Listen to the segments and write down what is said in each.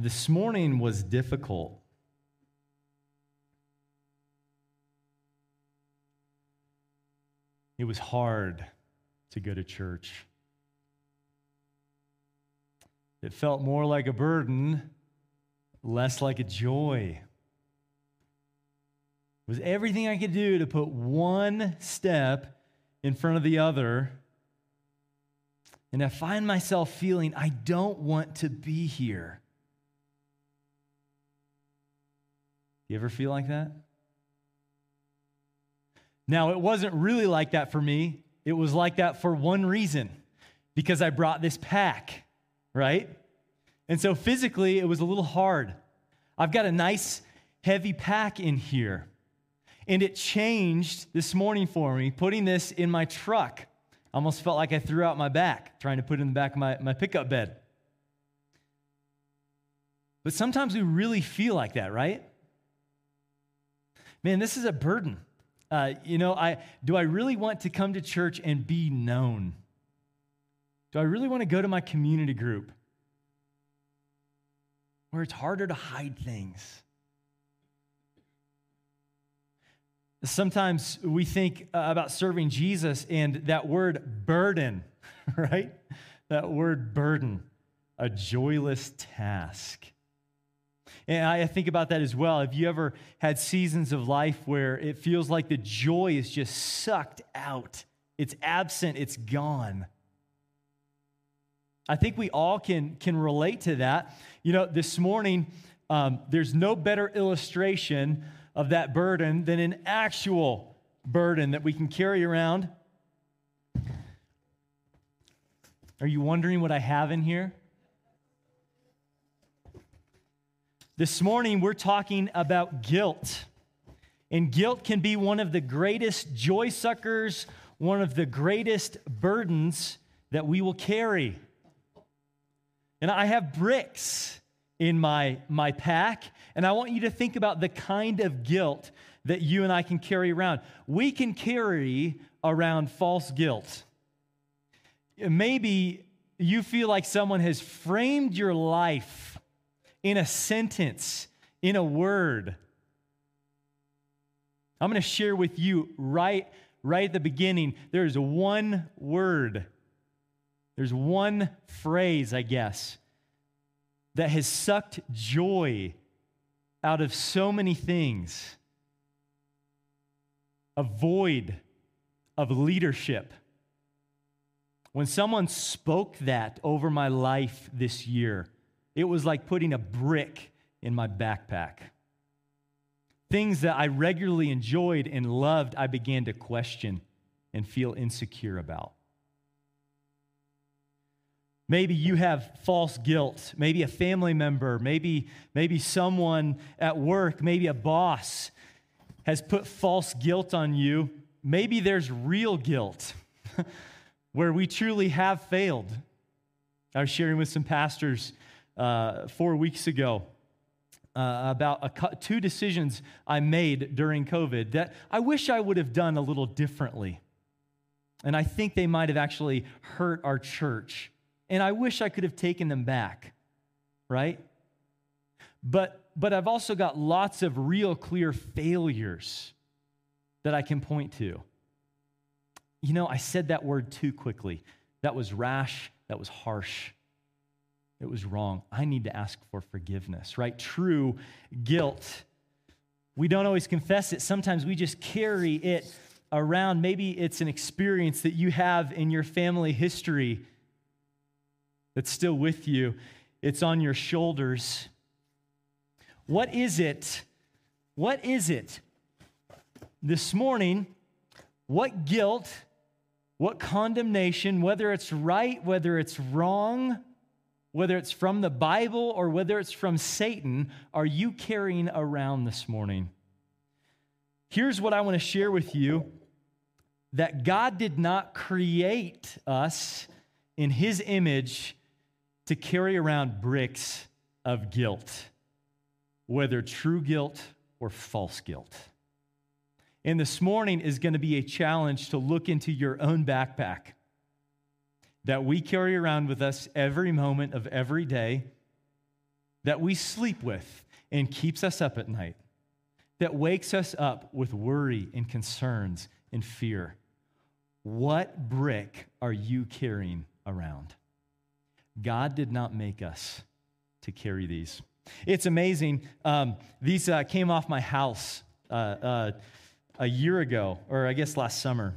This morning was difficult. It was hard to go to church. It felt more like a burden, less like a joy. It was everything I could do to put one step in front of the other. And I find myself feeling I don't want to be here. You ever feel like that? Now, it wasn't really like that for me. It was like that for one reason because I brought this pack, right? And so physically, it was a little hard. I've got a nice heavy pack in here. And it changed this morning for me, putting this in my truck. Almost felt like I threw out my back trying to put it in the back of my, my pickup bed. But sometimes we really feel like that, right? Man, this is a burden. Uh, you know, I, do I really want to come to church and be known? Do I really want to go to my community group where it's harder to hide things? Sometimes we think uh, about serving Jesus and that word burden, right? That word burden, a joyless task. And I think about that as well. Have you ever had seasons of life where it feels like the joy is just sucked out? It's absent, it's gone. I think we all can, can relate to that. You know, this morning, um, there's no better illustration of that burden than an actual burden that we can carry around. Are you wondering what I have in here? This morning, we're talking about guilt. And guilt can be one of the greatest joy suckers, one of the greatest burdens that we will carry. And I have bricks in my, my pack, and I want you to think about the kind of guilt that you and I can carry around. We can carry around false guilt. Maybe you feel like someone has framed your life in a sentence, in a word. I'm going to share with you right, right at the beginning. There's one word, there's one phrase, I guess, that has sucked joy out of so many things a void of leadership. When someone spoke that over my life this year, it was like putting a brick in my backpack. Things that I regularly enjoyed and loved, I began to question and feel insecure about. Maybe you have false guilt. Maybe a family member, maybe, maybe someone at work, maybe a boss has put false guilt on you. Maybe there's real guilt where we truly have failed. I was sharing with some pastors uh, four weeks ago. Uh, about a, two decisions I made during COVID that I wish I would have done a little differently. And I think they might have actually hurt our church. And I wish I could have taken them back, right? But, but I've also got lots of real clear failures that I can point to. You know, I said that word too quickly. That was rash, that was harsh it was wrong. I need to ask for forgiveness, right? True guilt. We don't always confess it. Sometimes we just carry it around. Maybe it's an experience that you have in your family history that's still with you, it's on your shoulders. What is it? What is it this morning? What guilt, what condemnation, whether it's right, whether it's wrong, whether it's from the Bible or whether it's from Satan, are you carrying around this morning? Here's what I want to share with you that God did not create us in his image to carry around bricks of guilt, whether true guilt or false guilt. And this morning is going to be a challenge to look into your own backpack that we carry around with us every moment of every day that we sleep with and keeps us up at night, that wakes us up with worry and concerns and fear. What brick are you carrying around? God did not make us to carry these. It's amazing. Um, these uh, came off my house uh, uh, a year ago, or I guess last summer.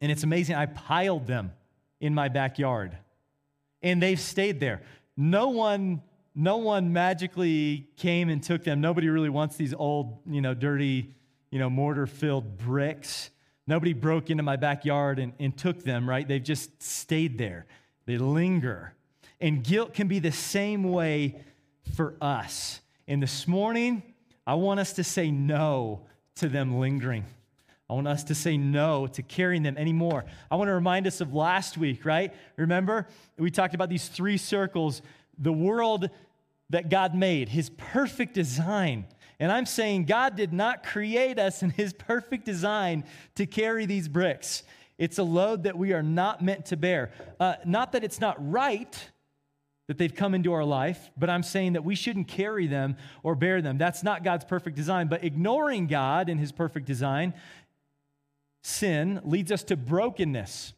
And it's amazing. I piled them in my backyard, and they've stayed there. No one, no one magically came and took them. Nobody really wants these old, you know, dirty, you know, mortar-filled bricks. Nobody broke into my backyard and, and took them, right? They've just stayed there. They linger. And guilt can be the same way for us. And this morning, I want us to say no to them lingering. I want us to say no to carrying them anymore. I want to remind us of last week, right? Remember, we talked about these three circles the world that God made, his perfect design. And I'm saying God did not create us in his perfect design to carry these bricks. It's a load that we are not meant to bear. Uh, not that it's not right that they've come into our life, but I'm saying that we shouldn't carry them or bear them. That's not God's perfect design. But ignoring God and his perfect design, sin leads us to brokenness.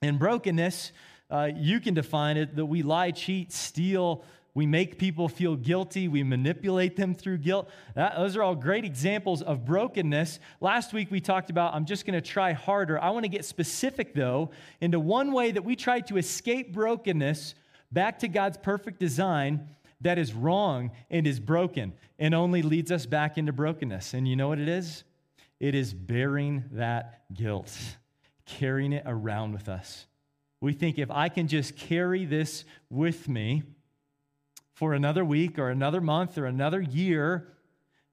And brokenness, uh, you can define it that we lie, cheat, steal, we make people feel guilty. We manipulate them through guilt. That, those are all great examples of brokenness. Last week we talked about I'm just going to try harder. I want to get specific, though, into one way that we try to escape brokenness back to God's perfect design that is wrong and is broken and only leads us back into brokenness. And you know what it is? It is bearing that guilt, carrying it around with us. We think if I can just carry this with me, for another week or another month or another year,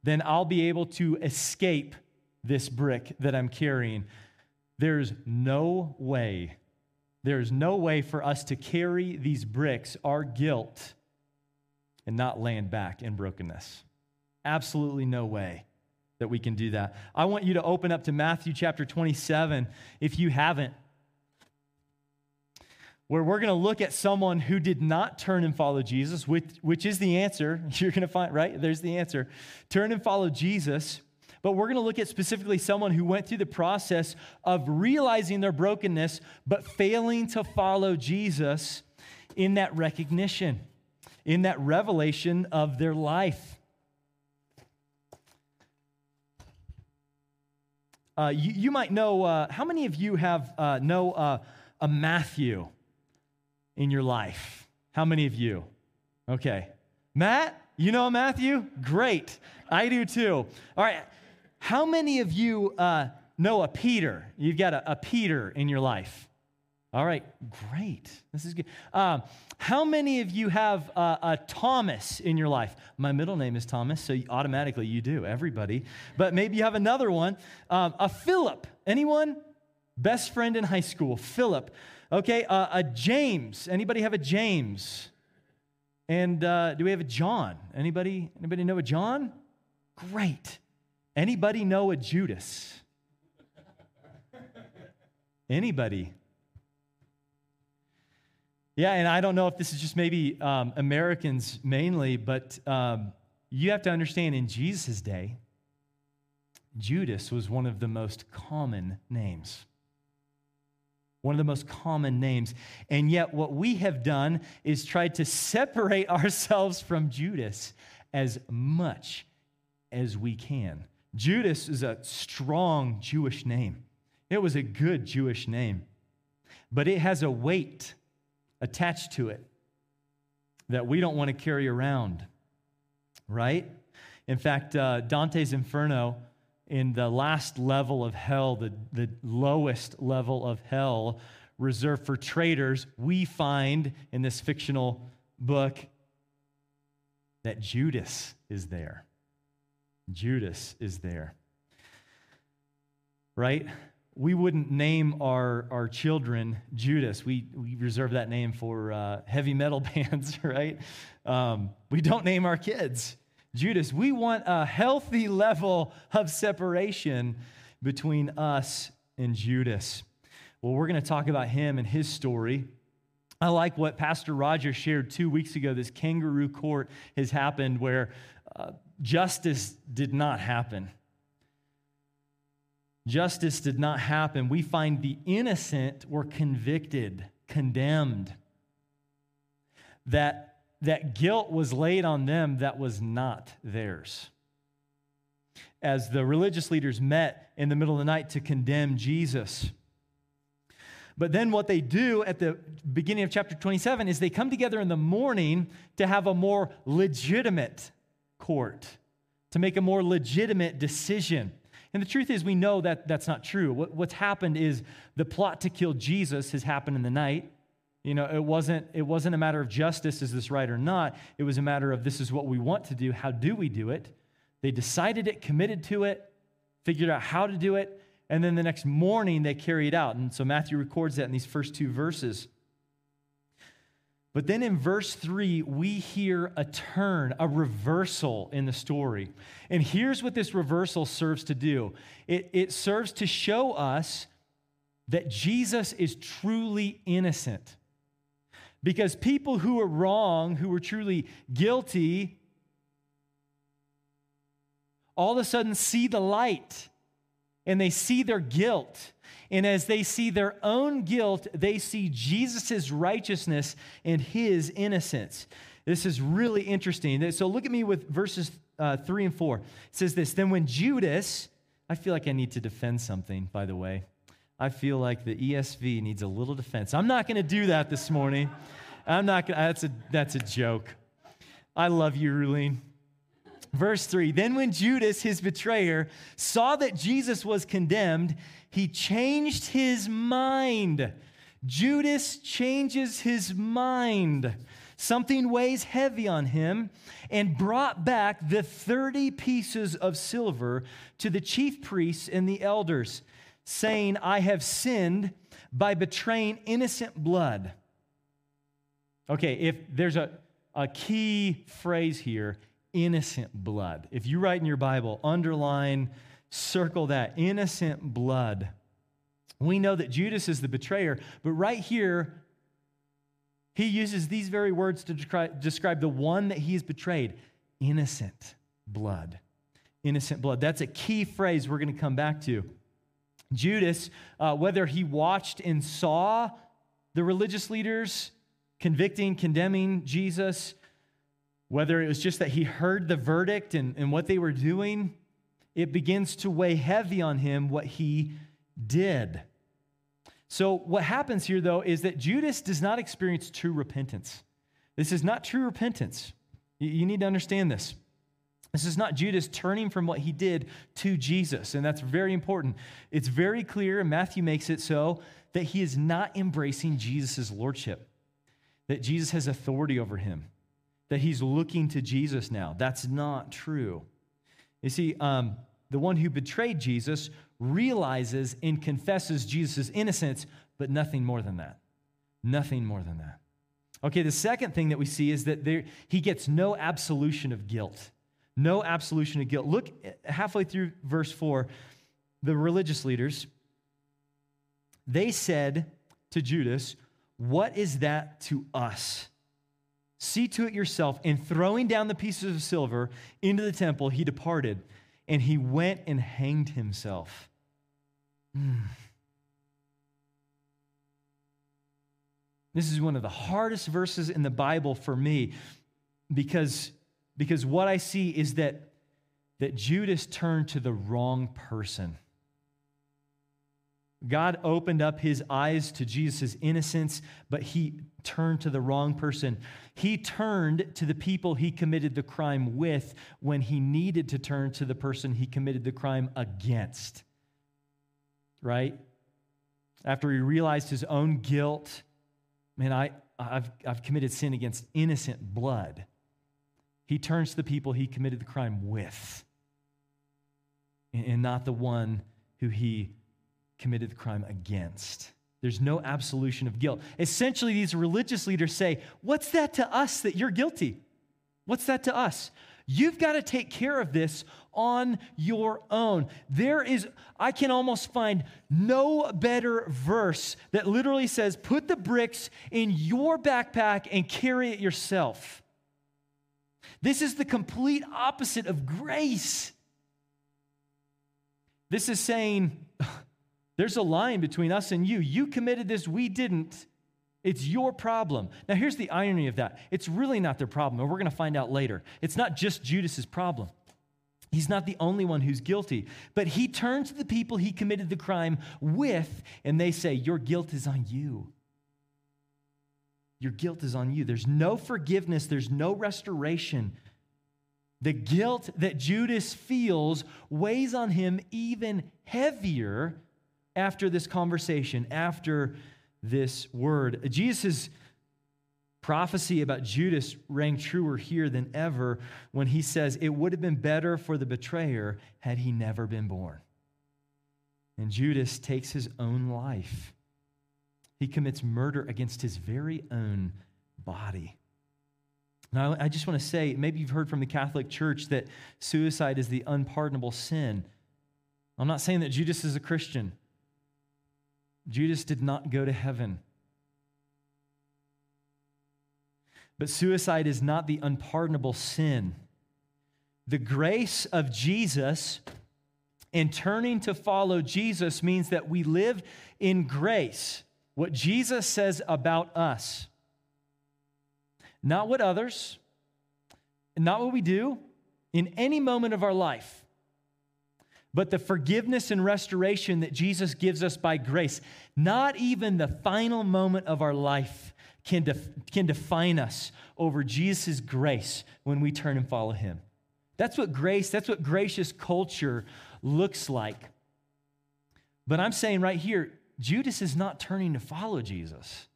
then I'll be able to escape this brick that I'm carrying. There's no way, there's no way for us to carry these bricks, our guilt, and not land back in brokenness. Absolutely no way that we can do that. I want you to open up to Matthew chapter 27 if you haven't where we're going to look at someone who did not turn and follow Jesus, which, which is the answer. You're going to find, right? There's the answer. Turn and follow Jesus. But we're going to look at specifically someone who went through the process of realizing their brokenness, but failing to follow Jesus in that recognition, in that revelation of their life. Uh, you, you, might know, uh, how many of you have uh, know uh, a Matthew? in your life? How many of you? Okay. Matt, you know Matthew? Great. I do too. All right. How many of you uh, know a Peter? You've got a, a, Peter in your life. All right. Great. This is good. Um, how many of you have a Thomas in your life? My middle name is Thomas, so automatically you do, everybody. But maybe you have another one. Um, a Philip. Anyone? Best friend in high school, Philip. Okay, uh, a James. Anybody have a James? And uh, do we have a John? Anybody? Anybody know a John? Great. Anybody know a Judas? Anybody? Yeah, and I don't know if this is just maybe um, Americans mainly, but um, you have to understand in Jesus' day, Judas was one of the most common names one of the most common names. And yet, what we have done is tried to separate ourselves from Judas as much as we can. Judas is a strong Jewish name, it was a good Jewish name, but it has a weight attached to it that we don't want to carry around, right? In fact, uh, Dante's Inferno in the last level of hell, the, the lowest level of hell reserved for traitors, we find in this fictional book that Judas is there. Judas is there. Right? We wouldn't name our, our children Judas. We, we reserve that name for uh, heavy metal bands, right? Um, we don't name our kids Judas. We want a healthy level of separation between us and Judas. Well, we're going to talk about him and his story I like what Pastor Roger shared two weeks ago. This kangaroo court has happened where uh, justice did not happen. Justice did not happen. We find the innocent were convicted, condemned. That, that guilt was laid on them that was not theirs. As the religious leaders met in the middle of the night to condemn Jesus, but then what they do at the beginning of chapter 27 is they come together in the morning to have a more legitimate court, to make a more legitimate decision. And the truth is, we know that that's not true. What, what's happened is the plot to kill Jesus has happened in the night. You know, it wasn't, it wasn't a matter of justice, is this right or not? It was a matter of this is what we want to do. How do we do it? They decided it, committed to it, figured out how to do it, and then the next morning they carry it out. And so Matthew records that in these first two verses. But then in verse 3, we hear a turn, a reversal in the story. And here's what this reversal serves to do it, it serves to show us that Jesus is truly innocent. Because people who are wrong, who are truly guilty, all of a sudden see the light and they see their guilt. And as they see their own guilt, they see Jesus' righteousness and his innocence. This is really interesting. So look at me with verses uh, 3 and 4. It says this Then when Judas, I feel like I need to defend something, by the way. I feel like the ESV needs a little defense. I'm not going to do that this morning. I'm not going to, that's a, that's a joke. I love you, Rulene. Verse 3 Then when Judas, his betrayer, saw that Jesus was condemned, he changed his mind. Judas changes his mind. Something weighs heavy on him and brought back the 30 pieces of silver to the chief priests and the elders, saying, I have sinned by betraying innocent blood. Okay, if there's a, a key phrase here, innocent blood. If you write in your Bible, underline, circle that innocent blood. We know that Judas is the betrayer, but right here, he uses these very words to describe, the one that he's betrayed innocent blood. Innocent blood. That's a key phrase we're going to come back to. Judas, uh, whether he watched and saw the religious leaders convicting, condemning Jesus, whether it was just that he heard the verdict and, and what they were doing, it begins to weigh heavy on him what he did. So, what happens here, though, is that Judas does not experience true repentance. This is not true repentance. You need to understand this. This is not Judas turning from what he did to Jesus, and that's very important. It's very clear, and Matthew makes it so, that he is not embracing Jesus' lordship, that Jesus has authority over him that he's looking to Jesus now. That's not true. You see, um, the one who betrayed Jesus realizes and confesses Jesus' innocence, but nothing more than that. Nothing more than that. Okay, the second thing that we see is that there, he gets no absolution of guilt. No absolution of guilt. Look halfway through verse 4, the religious leaders, they said to Judas, What is that to us? See to it yourself. And throwing down the pieces of silver into the temple, he departed and he went and hanged himself. Mm. This is one of the hardest verses in the Bible for me because, because what I see is that, that Judas turned to the wrong person. God opened up his eyes to Jesus' innocence, but he turned to the wrong person. He turned to the people he committed the crime with when he needed to turn to the person he committed the crime against. Right? After he realized his own guilt, man, I, I've, I've committed sin against innocent blood. He turns to the people he committed the crime with, and not the one who he committed the crime against. There's no absolution of guilt. Essentially, these religious leaders say, What's that to us that you're guilty? What's that to us? You've got to take care of this on your own. There is, I can almost find no better verse that literally says, put the bricks in your backpack and carry it yourself. This is the complete opposite of grace. This is saying, there's a line between us and you. You committed this, we didn't. It's your problem. Now, here's the irony of that it's really not their problem, and we're going to find out later. It's not just Judas's problem. He's not the only one who's guilty, but he turns to the people he committed the crime with, and they say, Your guilt is on you. Your guilt is on you. There's no forgiveness, there's no restoration. The guilt that Judas feels weighs on him even heavier after this conversation, after this word. Jesus' prophecy about Judas rang truer here than ever when he says, It would have been better for the betrayer had he never been born. And Judas takes his own life. He commits murder against his very own body. Now, I just want to say maybe you've heard from the Catholic Church that suicide is the unpardonable sin. I'm not saying that Judas is a Christian. Judas did not go to heaven. But suicide is not the unpardonable sin. The grace of Jesus and turning to follow Jesus means that we live in grace. What Jesus says about us, not what others, not what we do in any moment of our life but the forgiveness and restoration that Jesus gives us by grace, not even the final moment of our life can, def- can define us over Jesus' grace when we turn and follow him. That's what grace, that's what gracious culture looks like. But I'm saying right here, Judas is not turning to follow Jesus.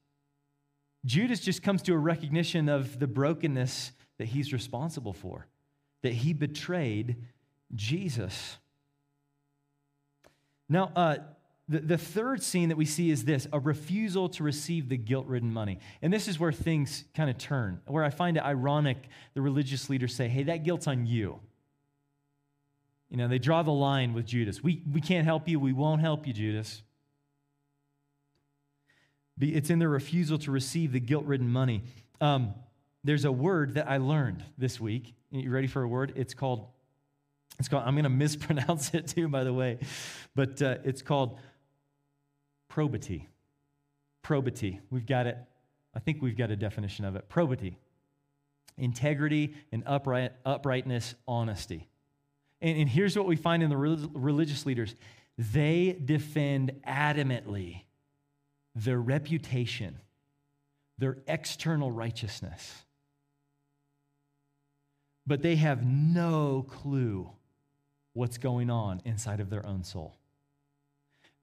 Judas just comes to a recognition of the brokenness that he's responsible for, that he betrayed Jesus. Now, uh, the, the third scene that we see is this a refusal to receive the guilt ridden money. And this is where things kind of turn, where I find it ironic the religious leaders say, hey, that guilt's on you. You know, they draw the line with Judas. We, we can't help you. We won't help you, Judas. It's in their refusal to receive the guilt ridden money. Um, there's a word that I learned this week. You ready for a word? It's called it's called, I'm going to mispronounce it too, by the way, but uh, it's called probity. Probity. We've got it. I think we've got a definition of it. Probity. Integrity and upright, uprightness, honesty. And, and here's what we find in the religious leaders they defend adamantly their reputation, their external righteousness. But they have no clue what's going on inside of their own soul.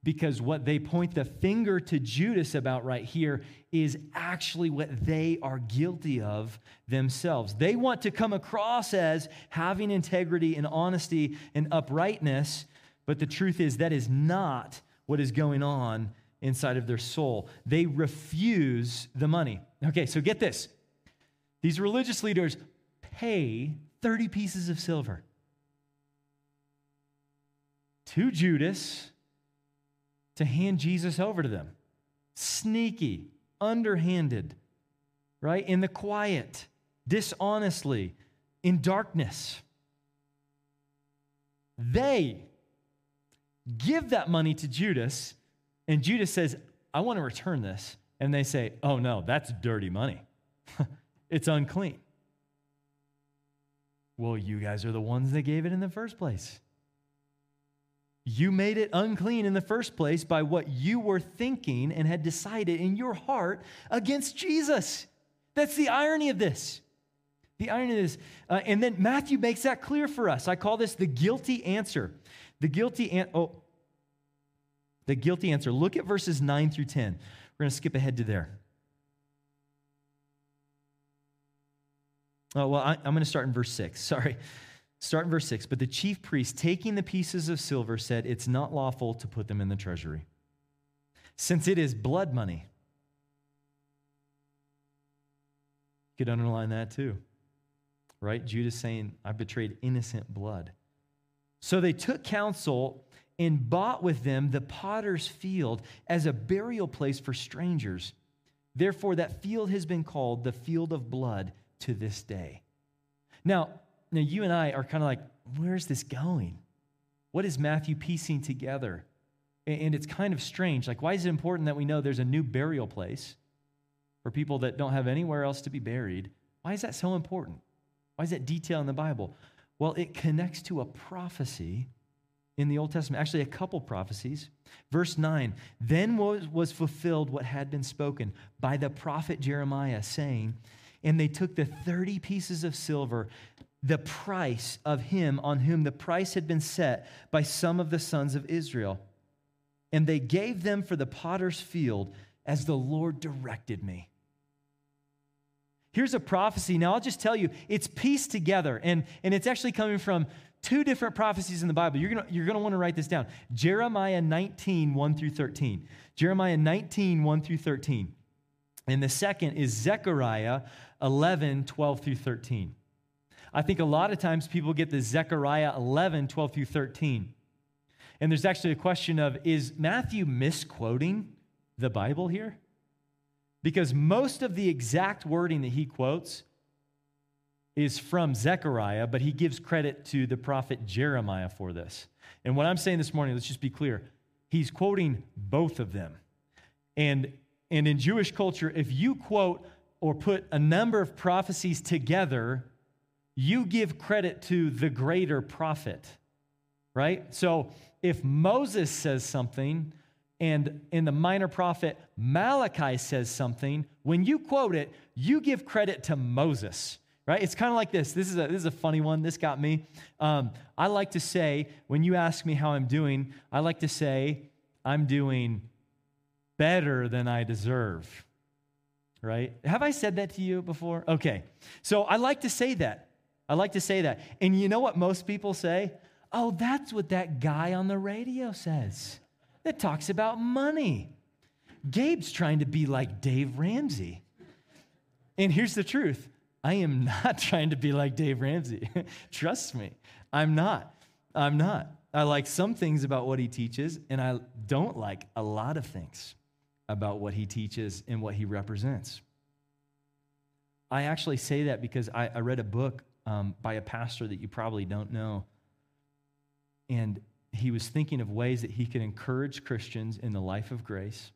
Because what they point the finger to Judas about right here is actually what they are guilty of themselves. They want to come across as having integrity and honesty and uprightness, but the truth is that is not what is going on inside of their soul. They refuse the money. Okay, so get this. These religious leaders pay 30 pieces of silver to Judas to hand Jesus over to them. Sneaky, underhanded, right? In the quiet, dishonestly, in darkness. They give that money to Judas, and Judas says, I want to return this. And they say, Oh, no, that's dirty money. it's unclean. Well, you guys are the ones that gave it in the first place. You made it unclean in the first place by what you were thinking and had decided in your heart against Jesus. That's the irony of this. The irony of this. Uh, and then Matthew makes that clear for us. I call this the guilty answer. The guilty an- oh, the guilty answer. Look at verses 9 through 10. We're going to skip ahead to there. Oh, well, I, I'm going to start in verse 6. Sorry. Start in verse 6. But the chief priest, taking the pieces of silver, said, It's not lawful to put them in the treasury, since it is blood money. You could underline that too. right? Judas saying, I betrayed innocent blood. So they took counsel and bought with them the potter's field as a burial place for strangers. Therefore, that field has been called the field of blood to this day. Now, now you and I are kind of like, where's this going? What is Matthew piecing together? And it's kind of strange. Like, why is it important that we know there's a new burial place for people that don't have anywhere else to be buried? Why is that so important? Why is that detail in the Bible? Well, it connects to a prophecy in the Old Testament, actually, a couple prophecies. Verse 9 Then was, was fulfilled what had been spoken by the prophet Jeremiah, saying, And they took the 30 pieces of silver, the price of him on whom the price had been set by some of the sons of Israel, and they gave them for the potter's field as the Lord directed me. Here's a prophecy. Now, I'll just tell you, it's pieced together, and, and it's actually coming from two different prophecies in the Bible. You're going you're to want to write this down Jeremiah 19, 1 through 13. Jeremiah 19, 1 through 13. And the second is Zechariah 11, 12 through 13. I think a lot of times people get the Zechariah 11, 12 through 13. And there's actually a question of is Matthew misquoting the Bible here? Because most of the exact wording that he quotes is from Zechariah, but he gives credit to the prophet Jeremiah for this. And what I'm saying this morning, let's just be clear, he's quoting both of them. And, and in Jewish culture, if you quote or put a number of prophecies together, you give credit to the greater prophet, right? So if Moses says something, and in the minor prophet Malachi says something, when you quote it, you give credit to Moses, right? It's kind of like this. This is a, this is a funny one. This got me. Um, I like to say, when you ask me how I'm doing, I like to say, I'm doing better than I deserve, right? Have I said that to you before? Okay. So I like to say that. I like to say that. And you know what most people say? Oh, that's what that guy on the radio says that talks about money. Gabe's trying to be like Dave Ramsey. And here's the truth I am not trying to be like Dave Ramsey. Trust me, I'm not. I'm not. I like some things about what he teaches, and I don't like a lot of things about what he teaches and what he represents. I actually say that because I, I read a book um, by a pastor that you probably don't know. And he was thinking of ways that he could encourage Christians in the life of grace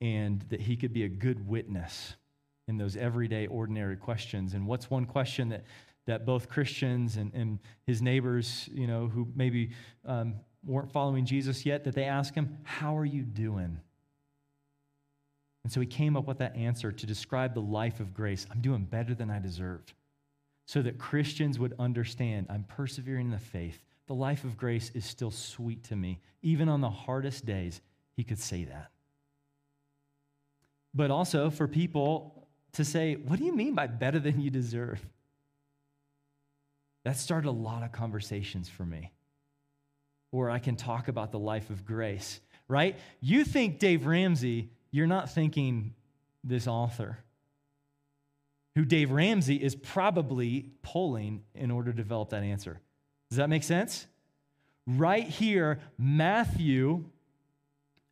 and that he could be a good witness in those everyday, ordinary questions. And what's one question that, that both Christians and, and his neighbors, you know, who maybe um, weren't following Jesus yet, that they ask him, How are you doing? And so he came up with that answer to describe the life of grace. I'm doing better than I deserved. So that Christians would understand I'm persevering in the faith the life of grace is still sweet to me. Even on the hardest days, he could say that. But also for people to say, What do you mean by better than you deserve? That started a lot of conversations for me where I can talk about the life of grace, right? You think Dave Ramsey, you're not thinking this author who Dave Ramsey is probably polling in order to develop that answer. Does that make sense? Right here, Matthew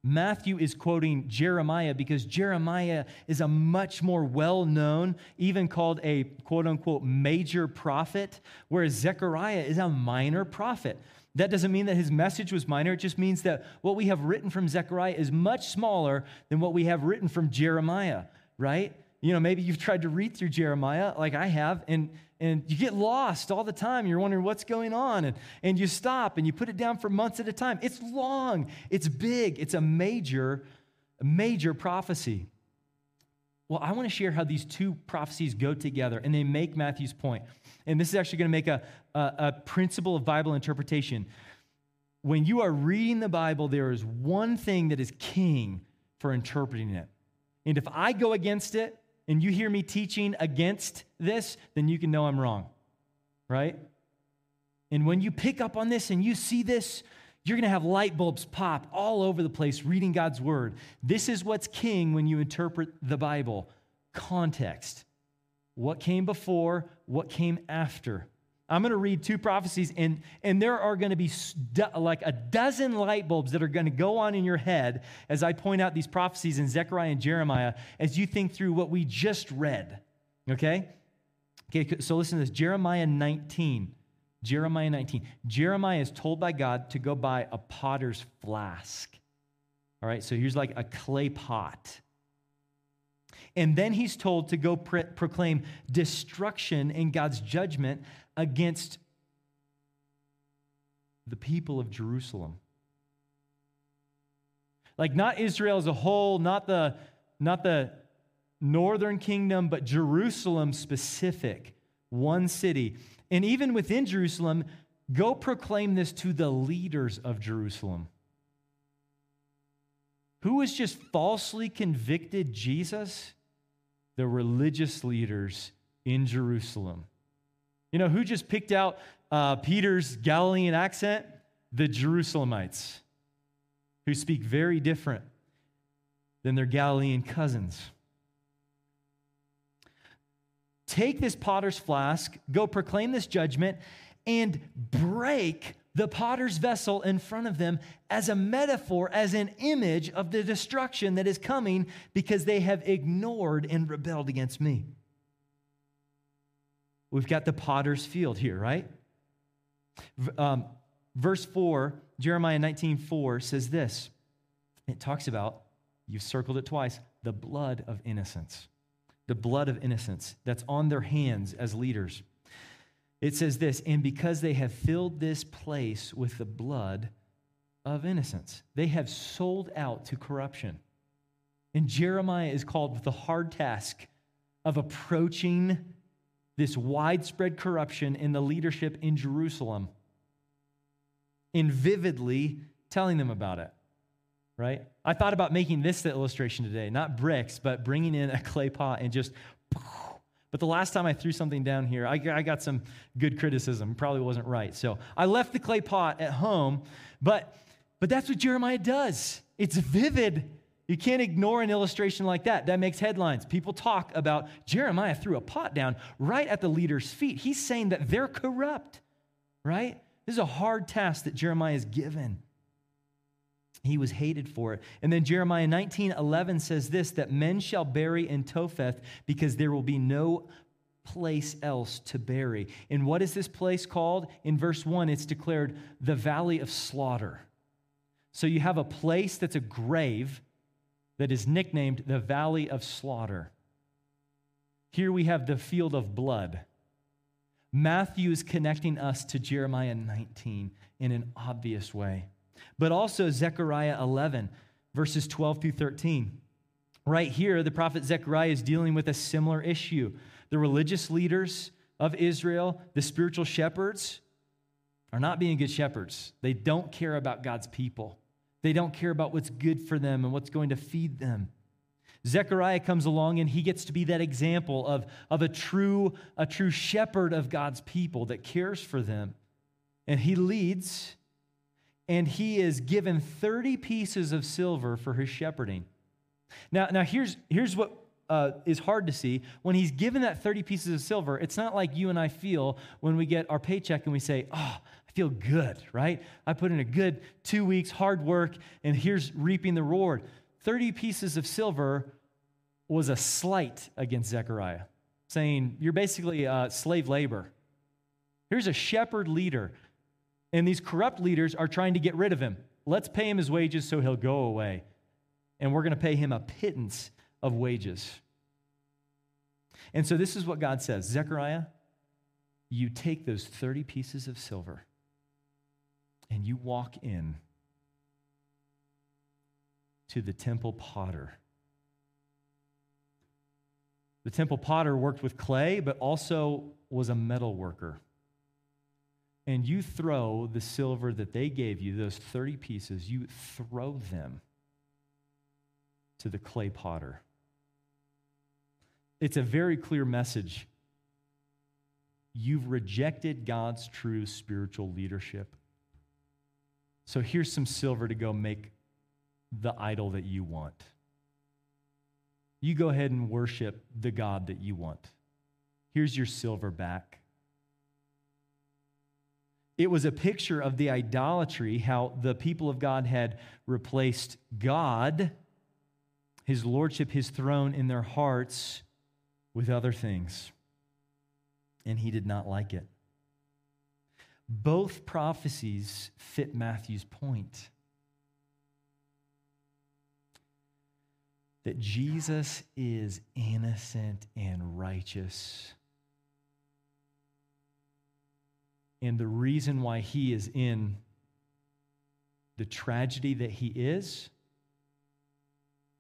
Matthew is quoting Jeremiah because Jeremiah is a much more well known, even called a quote unquote major prophet, whereas Zechariah is a minor prophet. That doesn't mean that his message was minor. It just means that what we have written from Zechariah is much smaller than what we have written from Jeremiah, right? You know, maybe you've tried to read through Jeremiah like I have, and, and you get lost all the time. You're wondering what's going on, and, and you stop and you put it down for months at a time. It's long, it's big, it's a major, major prophecy. Well, I want to share how these two prophecies go together and they make Matthew's point. And this is actually going to make a, a, a principle of Bible interpretation. When you are reading the Bible, there is one thing that is king for interpreting it. And if I go against it, and you hear me teaching against this, then you can know I'm wrong, right? And when you pick up on this and you see this, you're going to have light bulbs pop all over the place reading God's word. This is what's king when you interpret the Bible context. what came before, what came after. I'm going to read two prophecies, and, and there are going to be like a dozen light bulbs that are going to go on in your head as I point out these prophecies in Zechariah and Jeremiah as you think through what we just read. Okay? Okay, so listen to this Jeremiah 19. Jeremiah 19. Jeremiah is told by God to go buy a potter's flask. All right, so here's like a clay pot. And then he's told to go proclaim destruction in God's judgment against the people of Jerusalem. Like not Israel as a whole, not the, not the northern kingdom, but Jerusalem specific, one city. And even within Jerusalem, go proclaim this to the leaders of Jerusalem. Who has just falsely convicted Jesus? The religious leaders in Jerusalem. You know, who just picked out uh, Peter's Galilean accent? The Jerusalemites, who speak very different than their Galilean cousins. Take this potter's flask, go proclaim this judgment, and break the potter's vessel in front of them as a metaphor, as an image of the destruction that is coming because they have ignored and rebelled against me. We've got the potter's field here, right? Um, verse 4, Jeremiah 19 4 says this. It talks about, you've circled it twice, the blood of innocence. The blood of innocence that's on their hands as leaders. It says this, and because they have filled this place with the blood of innocence, they have sold out to corruption. And Jeremiah is called with the hard task of approaching this widespread corruption in the leadership in Jerusalem and vividly telling them about it, right? I thought about making this the illustration today, not bricks, but bringing in a clay pot and just. But the last time I threw something down here, I, got some good criticism. Probably wasn't right. So I left the clay pot at home, but, but that's what Jeremiah does. It's vivid you can't ignore an illustration like that. That makes headlines. People talk about Jeremiah threw a pot down right at the leader's feet. He's saying that they're corrupt, right? This is a hard task that Jeremiah is given. He was hated for it. And then Jeremiah 19 11 says this that men shall bury in Topheth because there will be no place else to bury. And what is this place called? In verse 1, it's declared the valley of slaughter. So you have a place that's a grave that is nicknamed the Valley of Slaughter. Here we have the field of blood. Matthew is connecting us to Jeremiah 19 in an obvious way, but also Zechariah 11, verses 12 through 13. Right here, the prophet Zechariah is dealing with a similar issue. The religious leaders of Israel, the spiritual shepherds, are not being good shepherds. They don't care about God's people. They don't care about what's good for them and what's going to feed them. Zechariah comes along and he gets to be that example of, of a, true, a true shepherd of God's people that cares for them. And he leads, and he is given 30 pieces of silver for his shepherding. Now, now here's, here's what uh, is hard to see. When he's given that 30 pieces of silver, it's not like you and I feel when we get our paycheck and we say, oh, I feel good, right? I put in a good two weeks, hard work, and here's reaping the reward. 30 pieces of silver was a slight against Zechariah, saying, You're basically uh, slave labor. Here's a shepherd leader, and these corrupt leaders are trying to get rid of him. Let's pay him his wages so he'll go away. And we're going to pay him a pittance of wages. And so this is what God says Zechariah, you take those 30 pieces of silver and you walk in to the temple potter. The temple potter worked with clay, but also was a metal worker. And you throw the silver that they gave you, those 30 pieces, you throw them to the clay potter. It's a very clear message. You've rejected God's true spiritual leadership. So here's some silver to go make the idol that you want. You go ahead and worship the God that you want. Here's your silver back. It was a picture of the idolatry, how the people of God had replaced God, his lordship, his throne in their hearts with other things. And he did not like it. Both prophecies fit Matthew's point that Jesus is innocent and righteous. And the reason why he is in the tragedy that he is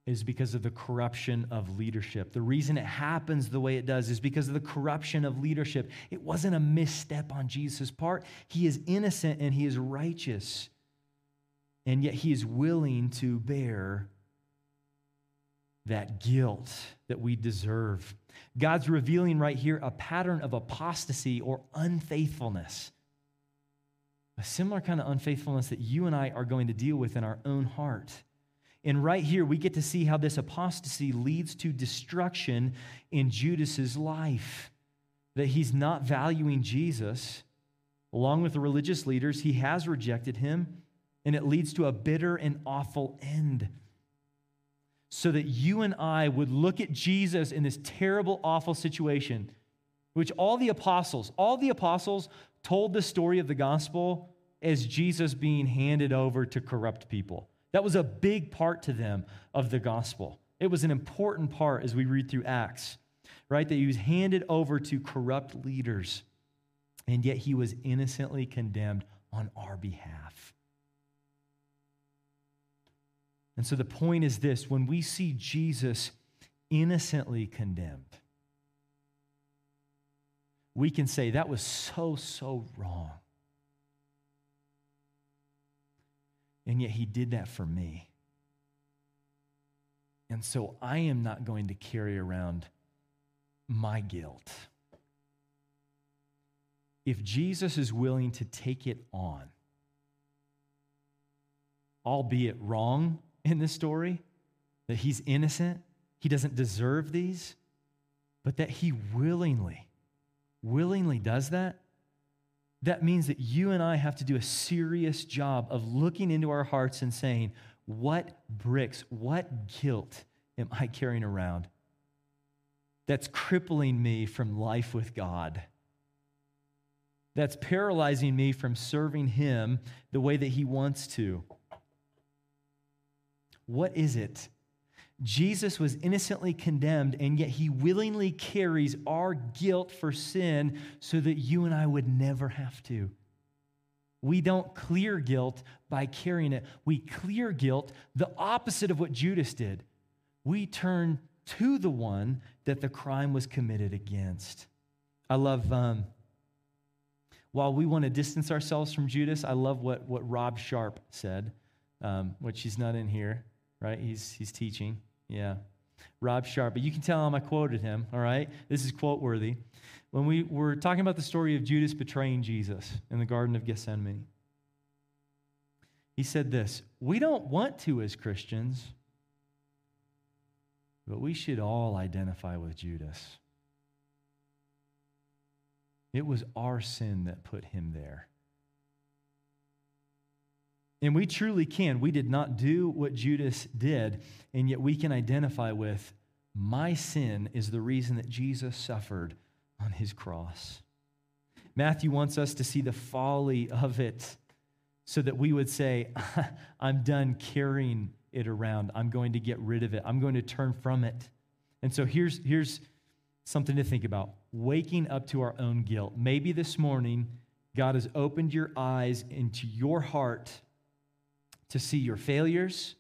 is because of the corruption of leadership. The reason it happens the way it does is because of the corruption of leadership. It wasn't a misstep on Jesus' part. He is innocent and he is righteous. And yet he is willing to bear that guilt that we deserve. God's revealing right here a pattern of apostasy or unfaithfulness. A similar kind of unfaithfulness that you and I are going to deal with in our own heart. And right here, we get to see how this apostasy leads to destruction in Judas's life. That he's not valuing Jesus. Along with the religious leaders, he has rejected him, and it leads to a bitter and awful end. So that you and I would look at Jesus in this terrible, awful situation, which all the apostles, all the apostles told the story of the gospel as Jesus being handed over to corrupt people. That was a big part to them of the gospel. It was an important part as we read through Acts, right? That he was handed over to corrupt leaders, and yet he was innocently condemned on our behalf. And so the point is this when we see Jesus innocently condemned, we can say that was so, so wrong. And yet he did that for me. And so I am not going to carry around my guilt. If Jesus is willing to take it on, albeit wrong in this story, that he's innocent, he doesn't deserve these, but that he willingly, willingly does that, that means that you and I have to do a serious job of looking into our hearts and saying, what bricks, what guilt am I carrying around that's crippling me from life with God? That's paralyzing me from serving Him the way that He wants to. What is it Jesus was innocently condemned, and yet he willingly carries our guilt for sin so that you and I would never have to. We don't clear guilt by carrying it. We clear guilt the opposite of what Judas did. We turn to the one that the crime was committed against. I love, um, while we want to distance ourselves from Judas, I love what, what Rob Sharp said, um, which he's not in here, right? He's, he's teaching. Yeah. Rob Sharp. But you can tell him I quoted him, all right? This is quote worthy. When we were talking about the story of Judas betraying Jesus in the Garden of Gethsemane, he said this We don't want to as Christians, but we should all identify with Judas. It was our sin that put him there. And we truly can. We did not do what Judas did, and yet we can identify with my sin is the reason that Jesus suffered on his cross. Matthew wants us to see the folly of it so that we would say, I'm done carrying it around. I'm going to get rid of it. I'm going to turn from it. And so here's, here's something to think about waking up to our own guilt. Maybe this morning, God has opened your eyes into your heart to see your failures,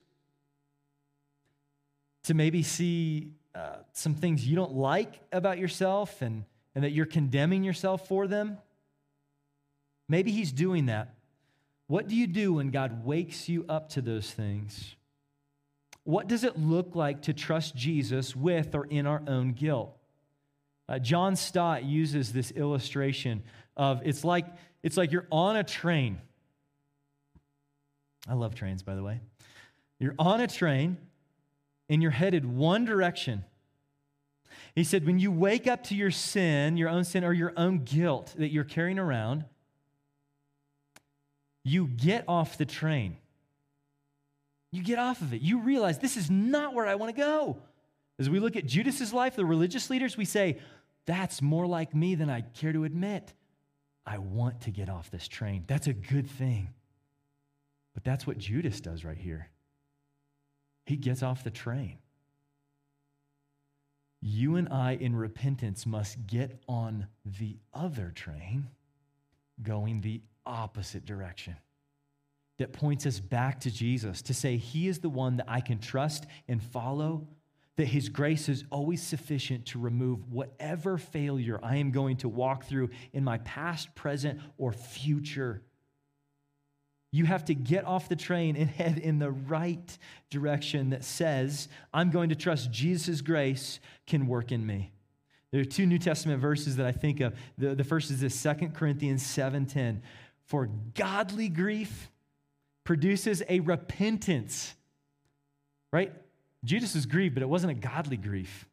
to maybe see uh, some things you don't like about yourself and, and that you're condemning yourself for them. Maybe He's doing that. What do you do when God wakes you up to those things? What does it look like to trust Jesus with or in our own guilt? Uh, John Stott uses this illustration of it's like it's like you're on a train I love trains, by the way. You're on a train and you're headed one direction. He said, when you wake up to your sin, your own sin, or your own guilt that you're carrying around, you get off the train. You get off of it. You realize this is not where I want to go. As we look at Judas's life, the religious leaders, we say, that's more like me than I care to admit. I want to get off this train. That's a good thing. But that's what Judas does right here. He gets off the train. You and I, in repentance, must get on the other train, going the opposite direction that points us back to Jesus to say, He is the one that I can trust and follow, that His grace is always sufficient to remove whatever failure I am going to walk through in my past, present, or future. You have to get off the train and head in the right direction that says, I'm going to trust Jesus' grace can work in me. There are two New Testament verses that I think of. The, the first is this 2 Corinthians 7:10. For godly grief produces a repentance. Right? Judas was grieved, but it wasn't a godly grief.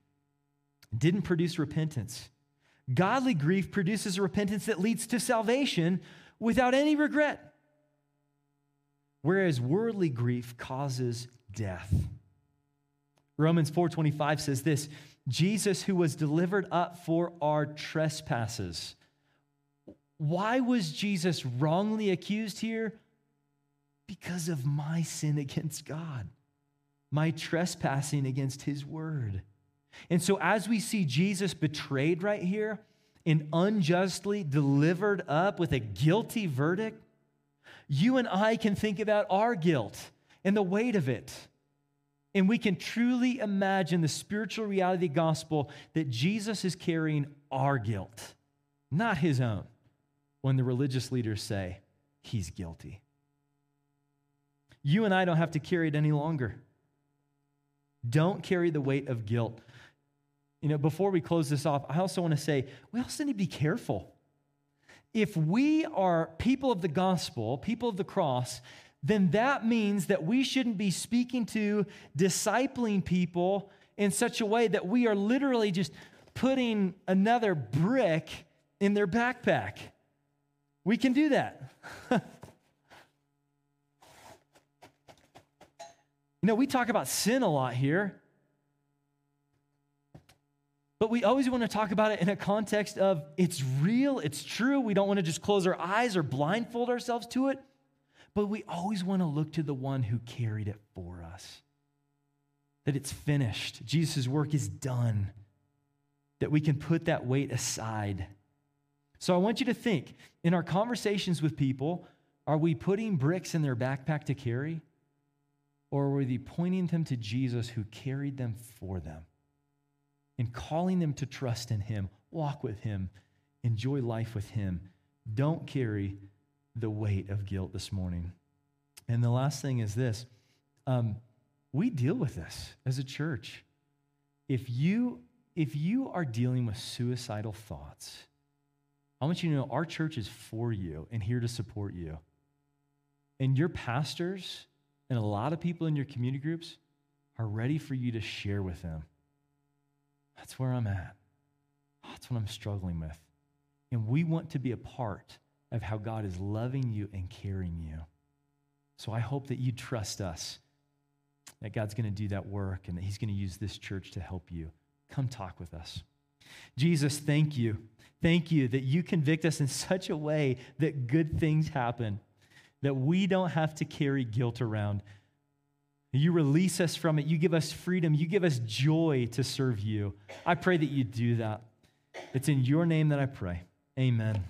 It didn't produce repentance. Godly grief produces a repentance that leads to salvation without any regret. Whereas worldly grief causes death. Romans 4:25 says this, Jesus who was delivered up for our trespasses. Why was Jesus wrongly accused here? Because of my sin against God, my trespassing against his word. And so, as we see Jesus betrayed right here and unjustly delivered up with a guilty verdict, you and I can think about our guilt and the weight of it. And we can truly imagine the spiritual reality of the gospel that Jesus is carrying our guilt, not his own, when the religious leaders say he's guilty. You and I don't have to carry it any longer. Don't carry the weight of guilt. You know, before we close this off, I also want to say we also need to be careful. If we are people of the gospel, people of the cross, then that means that we shouldn't be speaking to, discipling people in such a way that we are literally just putting another brick in their backpack. We can do that. You know, we talk about sin a lot here, but we always want to talk about it in a context of it's real, it's true. We don't want to just close our eyes or blindfold ourselves to it, but we always want to look to the one who carried it for us. That it's finished, Jesus' work is done, that we can put that weight aside. So I want you to think in our conversations with people, are we putting bricks in their backpack to carry? Or are we pointing them to Jesus who carried them for them and calling them to trust in Him, walk with Him, enjoy life with Him? Don't carry the weight of guilt this morning. And the last thing is this um, we deal with this as a church. If you, if you are dealing with suicidal thoughts, I want you to know our church is for you and here to support you. And your pastors, and a lot of people in your community groups are ready for you to share with them. That's where I'm at. That's what I'm struggling with. And we want to be a part of how God is loving you and caring you. So I hope that you trust us, that God's going to do that work and that He's going to use this church to help you. Come talk with us. Jesus, thank you. Thank you that you convict us in such a way that good things happen that we don't have to carry guilt around. You release us from it. You give us freedom. You give us joy to serve you. I pray that you do that. It's in your name that I pray. Amen.